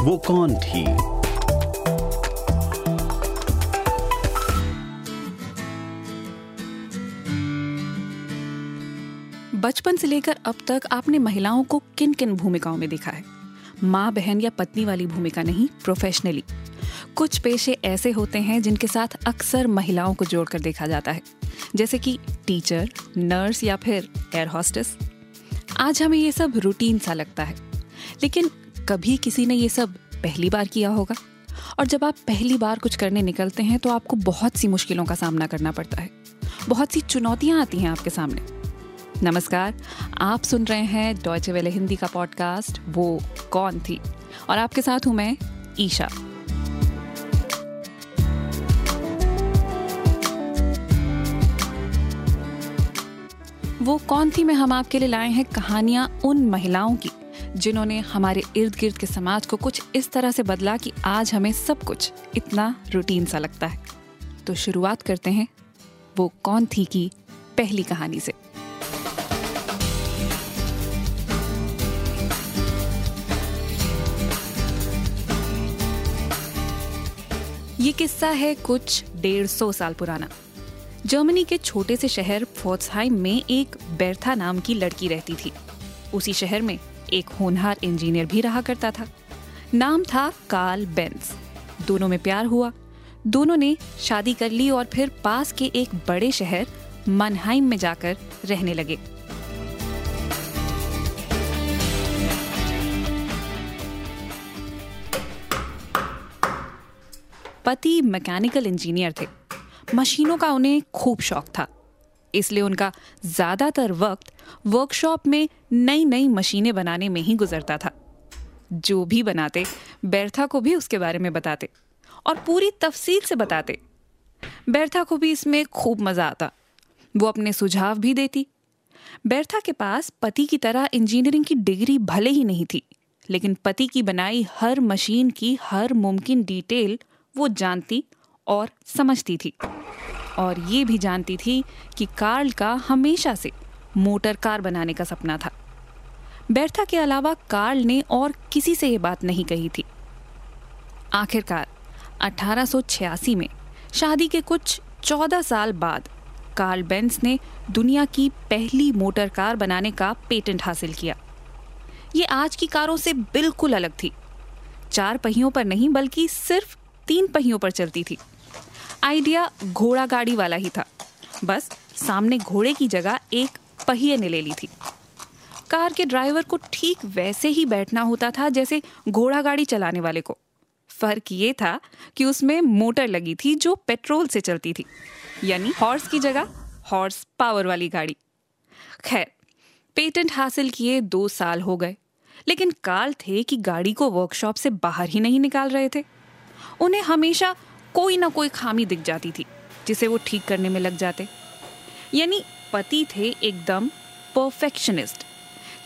वो कौन थी? बचपन से लेकर अब तक आपने महिलाओं को किन किन भूमिकाओं में देखा है? माँ, बहन या पत्नी वाली भूमिका नहीं प्रोफेशनली कुछ पेशे ऐसे होते हैं जिनके साथ अक्सर महिलाओं को जोड़कर देखा जाता है। जैसे कि टीचर नर्स या फिर एयर हॉस्टेस आज हमें ये सब रूटीन सा लगता है। लेकिन कभी किसी ने ये सब पहली बार किया होगा? और जब आप पहली बार कुछ करने निकलते हैं तो आपको बहुत सी मुश्किलों का सामना करना पड़ता है। बहुत सी चुनौतियाँ आती हैं आपके सामने। नमस्कार, आप सुन रहे हैं डॉयचे वेले हिंदी का पॉडकास्ट वो कौन थी? और आपके साथ हूँ मैं, ईशा। वो कौन थी में, हम आपके लिए लाए हैं कहानियाँ उन महिलाओं की। जिन्होंने हमारे इर्द गिर्द के समाज को कुछ इस तरह से बदला कि आज हमें सब कुछ इतना रूटीन सा लगता है। तो शुरुआत करते हैं वो कौन थी की पहली कहानी से। ये किस्सा है कुछ डेढ़ सौ साल पुराना। जर्मनी के छोटे से शहर फोर्ट्सहाइम में एक बेर्था नाम की लड़की रहती थी। उसी शहर में एक होनहार इंजीनियर भी रहा करता था। नाम था कार्ल बेंस। दोनों में प्यार हुआ। दोनों ने शादी कर ली और फिर पास के एक बड़े शहर मनहाइम में जाकर रहने लगे। पति मैकेनिकल इंजीनियर थे। मशीनों का उन्हें खूब शौक था। इसलिए उनका ज़्यादातर वक्त वर्कशॉप में नई नई मशीनें बनाने में ही गुजरता था। जो भी बनाते, बेर्था को भी उसके बारे में बताते और पूरी तफसील से बताते। बेर्था को भी इसमें खूब मज़ा आता। वो अपने सुझाव भी देती। बेर्था के पास पति की तरह इंजीनियरिंग की डिग्री भले ही नहीं थी, लेकिन पति की बनाई हर मशीन की हर मुमकिन डिटेल वो जानती और समझती थी। और ये भी जानती थी कि कार्ल का हमेशा से मोटर कार बनाने का सपना था। बेर्था के अलावा कार्ल ने और किसी से ये बात नहीं कही थी। आखिरकार 1886 में शादी के कुछ 14 साल बाद कार्ल बेंस ने दुनिया की पहली मोटर कार बनाने का पेटेंट हासिल किया। ये आज की कारों से बिल्कुल अलग थी। चार पहियों पर नहीं, बल्कि सिर्फ़ तीन पहियों पर चलती थी। आइडिया घोड़ा गाड़ी वाला ही था। बस सामने घोड़े की जगह एक पहिए ने ले ली थी। कार के ड्राइवर को ठीक वैसे ही बैठना होता था, जैसे घोड़ा गाड़ी चलाने वाले को। फ़र्क ये था कि उसमें मोटर लगी थी जो पेट्रोल से चलती थी, यानी हॉर्स की जगह हॉर्स पावर वाली गाड़ी। खैर, पेटेंट हासिल किए दो साल हो गए, लेकिन काल थे कि गाड़ी को वर्कशॉप से बाहर ही नहीं निकाल रहे थे। उन्हें हमेशा कोई ना कोई खामी दिख जाती थी, जिसे वो ठीक करने में लग जाते। यानी पति थे एकदम परफेक्शनिस्ट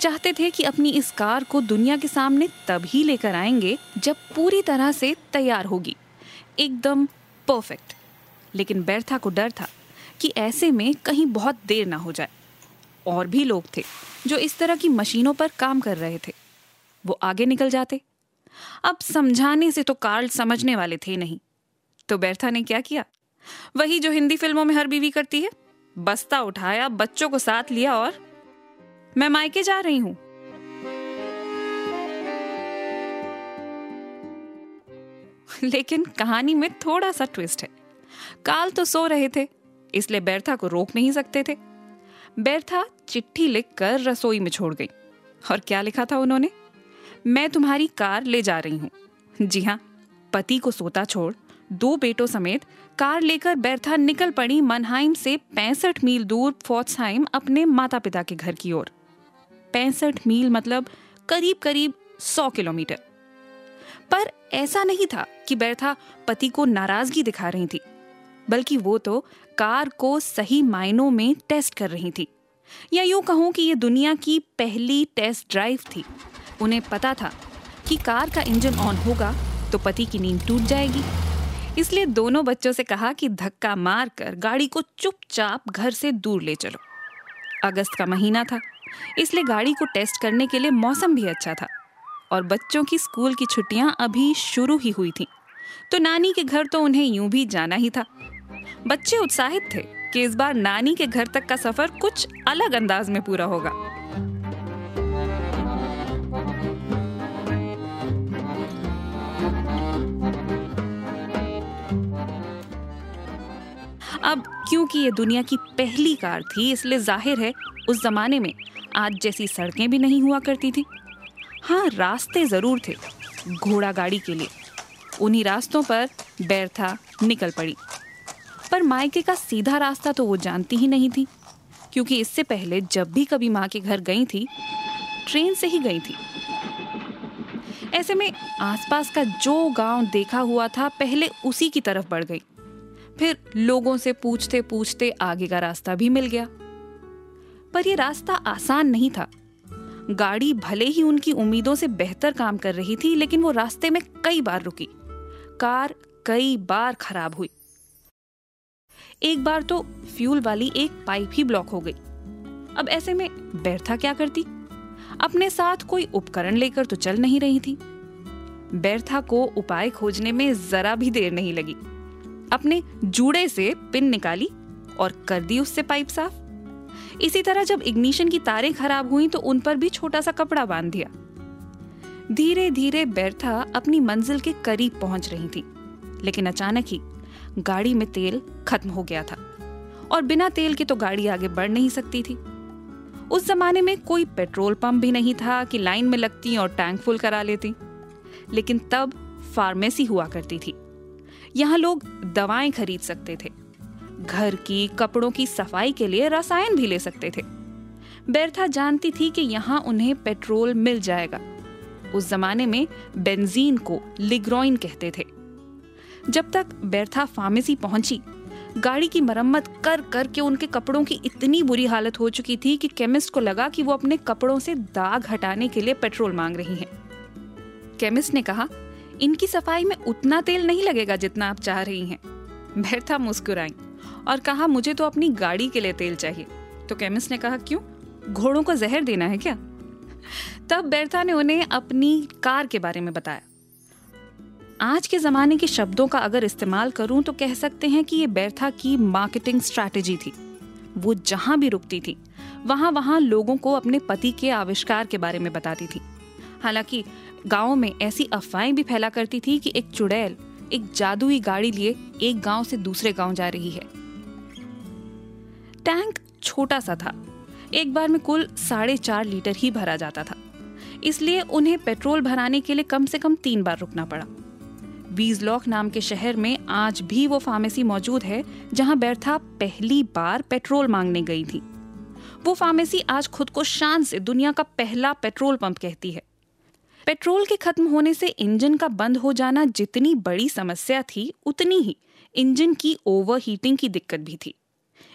चाहते थे कि अपनी इस कार को दुनिया के सामने तभी लेकर आएँगे जब पूरी तरह से तैयार होगी। एकदम परफेक्ट लेकिन बैरथा को डर था कि ऐसे में कहीं बहुत देर ना हो जाए। और भी लोग थे जो इस तरह की मशीनों पर काम कर रहे थे। वो आगे निकल जाते। अब समझाने से तो कार्ल समझने वाले थे नहीं। तो बेर्था ने क्या किया? वही जो हिंदी फ़िल्मों में हर बीवी करती है, बस्ता उठाया, बच्चों को साथ लिया और मैं मायके जा रही हूँ। लेकिन कहानी में थोड़ा सा ट्विस्ट है। काल तो सो रहे थे, इसलिए बेर्था को रोक नहीं सकते थे। बेर्था चिट्ठी लिखकर रसोई में छोड़ गई। और क्या लिखा था उन्होंने? मैं तुम्हारी कार ले जा रही हूँ। जी हाँ पति को सोता छोड़ दो बेटों समेत कार लेकर बेर्था निकल पड़ी मनहाइम से पैंसठ मील दूर फोर्ट्सहाइम अपने माता पिता के घर की ओर। पैंसठ मील मतलब करीब करीब सौ किलोमीटर। पर ऐसा नहीं था कि बेर्था पति को नाराज़गी दिखा रही थी, बल्कि वो तो कार को सही मायनों में टेस्ट कर रही थी। या यूँ कहूँ कि ये दुनिया की पहली टेस्ट ड्राइव थी। उन्हें पता था कि कार का इंजन ऑन होगा तो पति की नींद टूट जाएगी। इसलिए दोनों बच्चों से कहा कि धक्का मार कर गाड़ी को चुपचाप घर से दूर ले चलो। अगस्त का महीना था, इसलिए गाड़ी को टेस्ट करने के लिए मौसम भी अच्छा था। और बच्चों की स्कूल की छुट्टियाँ अभी शुरू ही हुई थी तो नानी के घर तो उन्हें यूँ भी जाना ही था। बच्चे उत्साहित थे कि इस बार नानी के घर तक का सफ़र कुछ अलग अंदाज में पूरा होगा। क्योंकि ये दुनिया की पहली कार थी, इसलिए ज़ाहिर है उस जमाने में आज जैसी सड़कें भी नहीं हुआ करती थी। हाँ रास्ते ज़रूर थे, घोड़ा गाड़ी के लिए। उन्हीं रास्तों पर बैरथा निकल पड़ी। पर मायके का सीधा रास्ता तो वो जानती ही नहीं थी, क्योंकि इससे पहले जब भी कभी माँ के घर गई थी, ट्रेन से ही गई थी। ऐसे में आसपास का जो गाँव देखा हुआ था, पहले उसी की तरफ़ बढ़ गई। फिर लोगों से पूछते पूछते आगे का रास्ता भी मिल गया। पर यह रास्ता आसान नहीं था। गाड़ी भले ही उनकी उम्मीदों से बेहतर काम कर रही थी, लेकिन वो रास्ते में कई बार रुकी। कार कई बार खराब हुई। एक बार तो फ्यूल वाली एक पाइप ही ब्लॉक हो गई। अब ऐसे में बैरथा क्या करती? अपने साथ कोई उपकरण लेकर तो चल नहीं रही थी। बैरथा को उपाय खोजने में जरा भी देर नहीं लगी। अपने जूड़े से पिन निकाली और कर दी उससे पाइप साफ़। इसी तरह जब इग्निशन की तारें खराब हुई तो उन पर भी छोटा सा कपड़ा बाँध दिया। धीरे धीरे बैरथा अपनी मंजिल के करीब पहुँच रही थी, लेकिन अचानक ही गाड़ी में तेल खत्म हो गया था और बिना तेल के तो गाड़ी आगे बढ़ नहीं सकती थी। उस जमाने में कोई पेट्रोल पंप भी नहीं था कि लाइन में लगती और टैंक फुल करा लेती, लेकिन तब फार्मेसी हुआ करती थी। यहाँ लोग दवाएँ खरीद सकते थे। घर की, कपड़ों की सफ़ाई के लिए रसायन भी ले सकते थे। बेरथा जानती थी कि यहाँ उन्हें पेट्रोल मिल जाएगा। उस जमाने में बेंजीन को लिग्रोइन कहते थे। जब तक बेरथा फार्मेसी पहुँची, गाड़ी की मरम्मत कर कर के उनके कपड़ों की इतनी बुरी हालत हो चुकी थी कि केमिस्ट को लगा कि वो अपने कपड़ों से दाग हटाने के लिए पेट्रोल मांग रही हैं। केमिस्ट ने कहा इनकी सफ़ाई में उतना तेल नहीं लगेगा जितना आप चाह रही हैं। बेरथा मुस्कुराई और कहा, मुझे तो अपनी गाड़ी के लिए तेल चाहिए। तो केमिस्ट ने कहा, क्यों? घोड़ों को जहर देना है क्या? तब बेरथा ने उन्हें अपनी कार के बारे में बताया। आज के ज़माने के शब्दों का अगर इस्तेमाल करूँ तो कह सकते हैं कि ये बेरथा की मार्केटिंग स्ट्रैटेजी थी। वो जहाँ भी रुकती थी वहाँ वहाँ लोगों को अपने पति के आविष्कार के बारे में बताती थी। हालाँकि गाँव में ऐसी अफवाहें भी फैला करती थी कि एक चुड़ैल एक जादुई गाड़ी लिए एक गाँव से दूसरे गाँव जा रही है। टैंक छोटा सा था। एक बार में कुल साढ़े चार लीटर ही भरा जाता था। इसलिए उन्हें पेट्रोल भराने के लिए कम से कम तीन बार रुकना पड़ा। वीजलॉक नाम के शहर में आज भी वो फार्मेसी मौजूद है, जहाँ बेरथा पहली बार पेट्रोल मांगने गई थी। वो फार्मेसी आज खुद को शान से दुनिया का पहला पेट्रोल पंप कहती है। पेट्रोल के खत्म होने से इंजन का बंद हो जाना जितनी बड़ी समस्या थी, उतनी ही इंजन की ओवर हीटिंग की दिक्कत भी थी।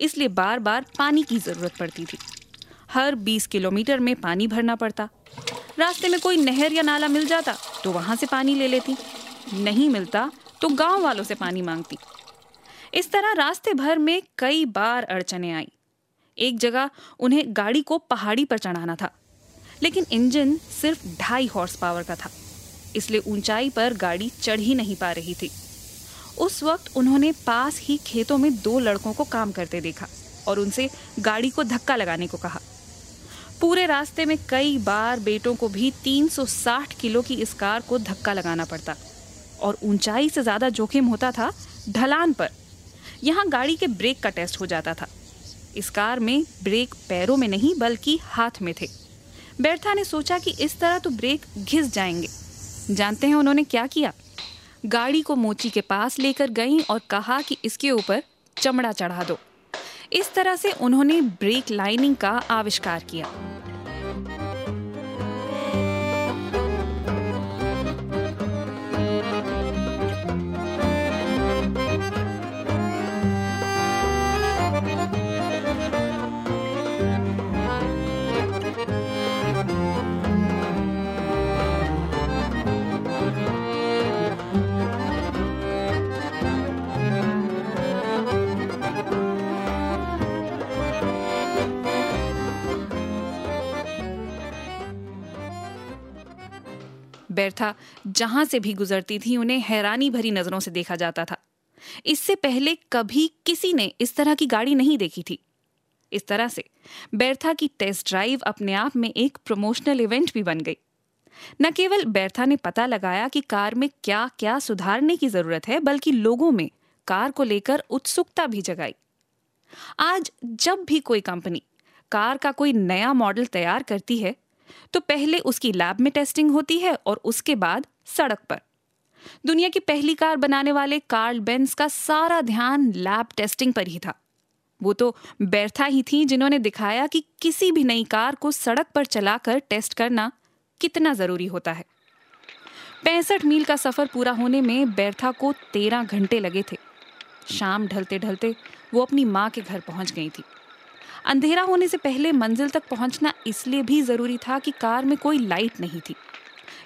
इसलिए बार बार पानी की ज़रूरत पड़ती थी। हर 20 किलोमीटर में पानी भरना पड़ता। रास्ते में कोई नहर या नाला मिल जाता तो वहाँ से पानी ले लेती। नहीं मिलता तो गाँव वालों से पानी मांगती। इस तरह रास्ते भर में कई बार अड़चने आई। एक जगह उन्हें गाड़ी को पहाड़ी पर चढ़ाना था। लेकिन इंजन सिर्फ़ ढाई हॉर्स पावर का था। इसलिए ऊंचाई पर गाड़ी चढ़ ही नहीं पा रही थी। उस वक्त उन्होंने पास ही खेतों में दो लड़कों को काम करते देखा और उनसे गाड़ी को धक्का लगाने को कहा। पूरे रास्ते में कई बार बेटों को भी 360 किलो की इस कार को धक्का लगाना पड़ता और ऊंचाई से ज़्यादा जोखिम होता था ढलान पर। यहाँ गाड़ी के ब्रेक का टेस्ट हो जाता था। इस कार में ब्रेक पैरों में नहीं, बल्कि हाथ में थे। बेरथा ने सोचा कि इस तरह तो ब्रेक घिस जाएँगे। जानते हैं उन्होंने क्या किया? गाड़ी को मोची के पास लेकर गई और कहा कि इसके ऊपर चमड़ा चढ़ा दो। इस तरह से उन्होंने ब्रेक लाइनिंग का आविष्कार किया। बैरथा, जहाँ से भी गुजरती थी, उन्हें हैरानी भरी नज़रों से देखा जाता था। इससे पहले कभी किसी ने इस तरह की गाड़ी नहीं देखी थी। इस तरह से बैरथा की टेस्ट ड्राइव अपने आप में एक प्रमोशनल इवेंट भी बन गई। न केवल बैरथा ने पता लगाया कि कार में क्या क्या सुधारने की ज़रूरत है, बल्कि लोगों में कार को लेकर उत्सुकता भी जगाई। आज जब भी कोई कंपनी कार का कोई नया मॉडल तैयार करती है तो पहले उसकी लैब में टेस्टिंग होती है और उसके बाद सड़क पर। दुनिया की पहली कार बनाने वाले कार्ल बेंस का सारा ध्यान लैब टेस्टिंग पर ही था। वो तो बैरथा ही थी जिन्होंने दिखाया कि किसी भी नई कार को सड़क पर चलाकर टेस्ट करना कितना ज़रूरी होता है। पैंसठ मील का सफ़र पूरा होने में बैरथा को तेरह घंटे लगे थे। शाम ढलते ढलते वो अपनी माँ के घर पहुँच गई थी। अंधेरा होने से पहले मंजिल तक पहुँचना इसलिए भी ज़रूरी था कि कार में कोई लाइट नहीं थी।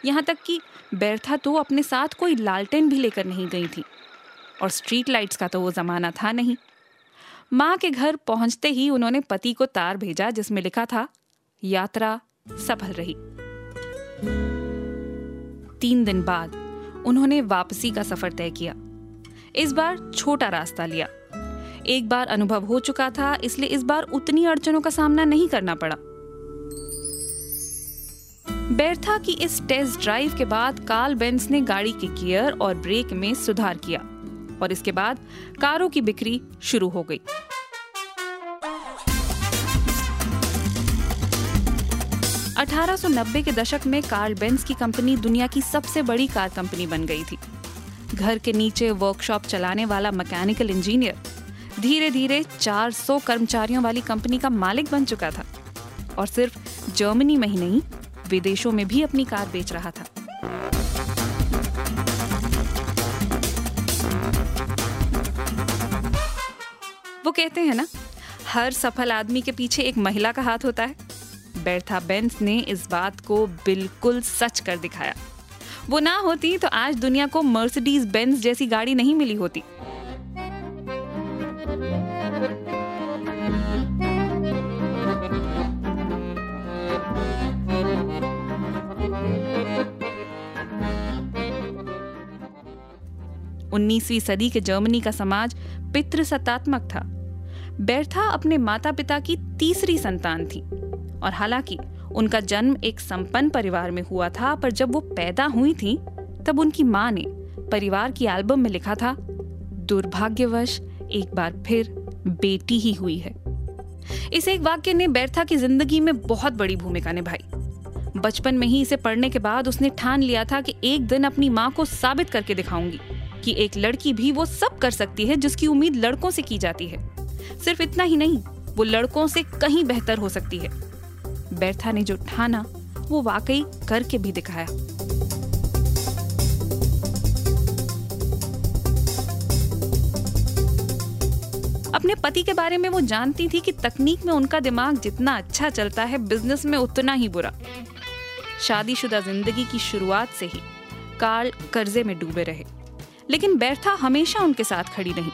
यहाँ तक कि बैरथा तो अपने साथ कोई लालटेन भी लेकर नहीं गई थी। और स्ट्रीट लाइट्स का तो वो जमाना था नहीं। माँ के घर पहुँचते ही उन्होंने पति को तार भेजा जिसमें लिखा था, यात्रा सफल रही। तीन दिन बाद उन्होंने वापसी का सफ़र तय किया। इस बार छोटा रास्ता लिया। एक बार अनुभव हो चुका था, इसलिए इस बार उतनी अड़चनों का सामना नहीं करना पड़ा। बेरथा की इस टेस्ट ड्राइव के बाद कार्ल बेंस ने गाड़ी के गियर और ब्रेक में सुधार किया, और इसके बाद कारों की बिक्री शुरू हो गई। अठारह सौ नब्बे के दशक में कार्ल बेंस की कंपनी दुनिया की सबसे बड़ी कार कंपनी बन गई थी। घर के नीचे वर्कशॉप चलाने वाला मैकेनिकल इंजीनियर धीरे धीरे 400 कर्मचारियों वाली कंपनी का मालिक बन चुका था। और सिर्फ़ जर्मनी में ही नहीं, विदेशों में भी अपनी कार बेच रहा था। वो कहते हैं ना, हर सफल आदमी के पीछे एक महिला का हाथ होता है। बेरथा बेंस ने इस बात को बिल्कुल सच कर दिखाया। वो ना होती तो आज दुनिया को मर्सिडीज बेंस जैसी गाड़ी नहीं मिली होती। उन्नीसवीं सदी के जर्मनी का समाज पितृसत्तात्मक था। बेरथा अपने माता पिता की तीसरी संतान थी और हालाँकि उनका जन्म एक संपन्न परिवार में हुआ था, पर जब वो पैदा हुई थी, तब उनकी माँ ने परिवार की एल्बम में लिखा था, दुर्भाग्यवश एक बार फिर बेटी ही हुई है। इस एक वाक्य ने बेरथा की ज़िंदगी में बहुत बड़ी भूमिका निभाई। बचपन में ही इसे पढ़ने के बाद उसने ठान लिया था कि एक दिन अपनी माँ को साबित करके दिखाऊँगी। कि एक लड़की भी वो सब कर सकती है जिसकी उम्मीद लड़कों से की जाती है। सिर्फ़ इतना ही नहीं, वो लड़कों से कहीं बेहतर हो सकती है। बेरथा ने जो ठाना, वो वाकई करके भी दिखाया। अपने पति के बारे में वो जानती थी कि तकनीक में उनका दिमाग जितना अच्छा चलता है, बिज़नेस में उतना ही बुरा। शादीशुदा ज़िंदगी की शुरुआत से ही कार्ल कर्जे में डूबे रहे। लेकिन बैरथा हमेशा उनके साथ खड़ी रही।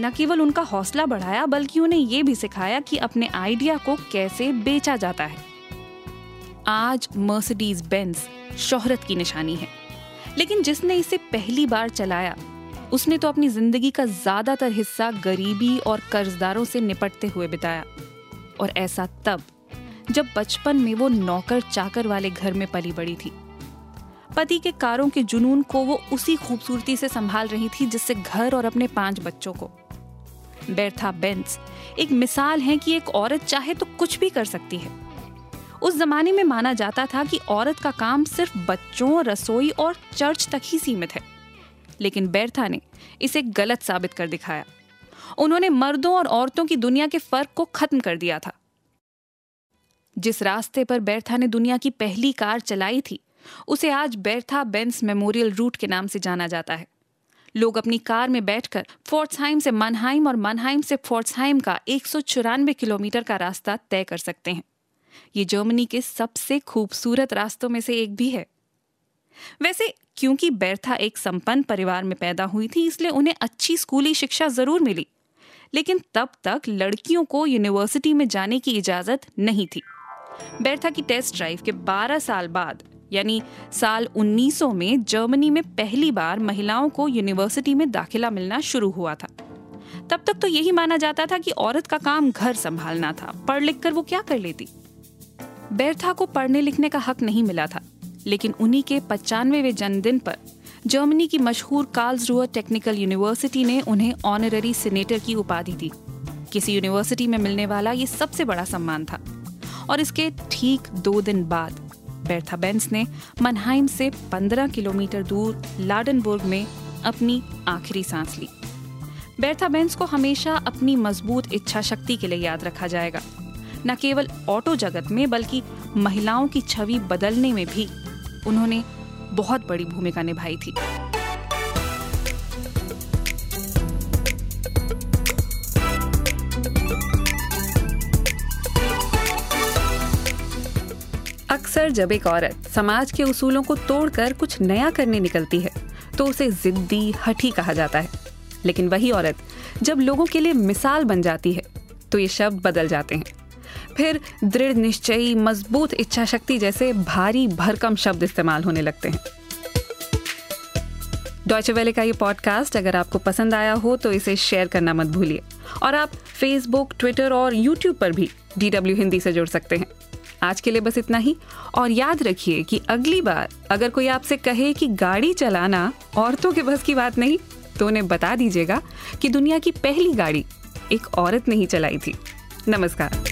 न केवल उनका हौसला बढ़ाया, बल्कि उन्हें यह भी सिखाया कि अपने आइडिया को कैसे बेचा जाता है। आज मर्सिडीज बेंस शोहरत की निशानी है। लेकिन जिसने इसे पहली बार चलाया, उसने तो अपनी ज़िंदगी का ज़्यादातर हिस्सा गरीबी और कर्जदारों से निपटते हुए बिताया। और ऐसा तब, जब बचपन में वो नौकर चाकर वाले घर में पली बड़ी थी। पति के कारों के जुनून को वो उसी खूबसूरती से संभाल रही थी जिससे घर और अपने पाँच बच्चों को। Bertha Benz. एक मिसाल है कि एक औरत चाहे तो कुछ भी कर सकती है। उस जमाने में माना जाता था कि औरत का काम सिर्फ़ बच्चों, रसोई और चर्च तक ही सीमित है। लेकिन बेरथा ने इसे गलत साबित कर दिखाया। उन्होंने मर्दों और औरतों की दुनिया के फ़र्क को खत्म कर दिया था। जिस रास्ते पर बेरथा ने दुनिया की पहली कार चलाई थी उसे आज बेरथा बेंस मेमोरियल रूट के नाम से जाना जाता है। लोग अपनी कार में बैठकर फोर्ट्सहाइम से मनहाइम और मनहाइम से फोर्ट्सहाइम का एक सौ चौरानवे किलोमीटर का रास्ता तय कर सकते हैं। ये जर्मनी के सबसे खूबसूरत रास्तों में से एक भी है। वैसे, क्योंकि बेरथा एक संपन्न परिवार में पैदा हुई थी, इसलिए उन्हें अच्छी स्कूली शिक्षा ज़रूर मिली। लेकिन तब तक लड़कियों को यूनिवर्सिटी में जाने की इजाज़त नहीं थी। बेरथा की टेस्ट ड्राइव के 12 साल बाद यानी साल 1900 में जर्मनी में पहली बार महिलाओं को यूनिवर्सिटी में दाखिला मिलना शुरू हुआ था। तब तक तो यही माना जाता था कि औरत का काम घर संभालना था। पढ़ लिख कर वो क्या कर लेती? बेरथा को पढ़ने लिखने का हक नहीं मिला था। लेकिन उन्हीं के पचानवे जन्मदिन पर जर्मनी की मशहूर कार्ल्सरुअर टेक्निकल यूनिवर्सिटी ने उन्हें ऑनररी सीनेटर की उपाधि दी। किसी यूनिवर्सिटी में मिलने वाला ये सबसे बड़ा सम्मान था। और इसके ठीक दो दिन बाद बेर्था बेंस ने मनहाइम से 15 किलोमीटर दूर लाडनबुर्ग में अपनी आखिरी सांस ली। बेर्था बेंस को हमेशा अपनी मज़बूत इच्छा शक्ति के लिए याद रखा जाएगा। न केवल ऑटो जगत में, बल्कि महिलाओं की छवि बदलने में भी उन्होंने बहुत बड़ी भूमिका निभाई थी। अक्सर जब एक औरत समाज के उसूलों को तोड़कर कुछ नया करने निकलती है तो उसे जिद्दी, हठी कहा जाता है। लेकिन वही औरत जब लोगों के लिए मिसाल बन जाती है तो ये शब्द बदल जाते हैं। फिर दृढ़, निश्चयी, मज़बूत इच्छा शक्ति जैसे भारी, भरकम शब्द इस्तेमाल होने लगते हैं। डॉचे वेले का ये पॉडकास्ट अगर आपको पसंद आया हो तो इसे शेयर करना मत भूलिए। और आप फेसबुक ट्विटर और यूट्यूब पर भी DW हिंदी से जुड़ सकते हैं। आज के लिए बस इतना ही। और याद रखिए कि अगली बार अगर कोई आपसे कहे कि गाड़ी चलाना औरतों के बस की बात नहीं तो उन्हें बता दीजिएगा कि दुनिया की पहली गाड़ी एक औरत ने ही चलाई थी। नमस्कार।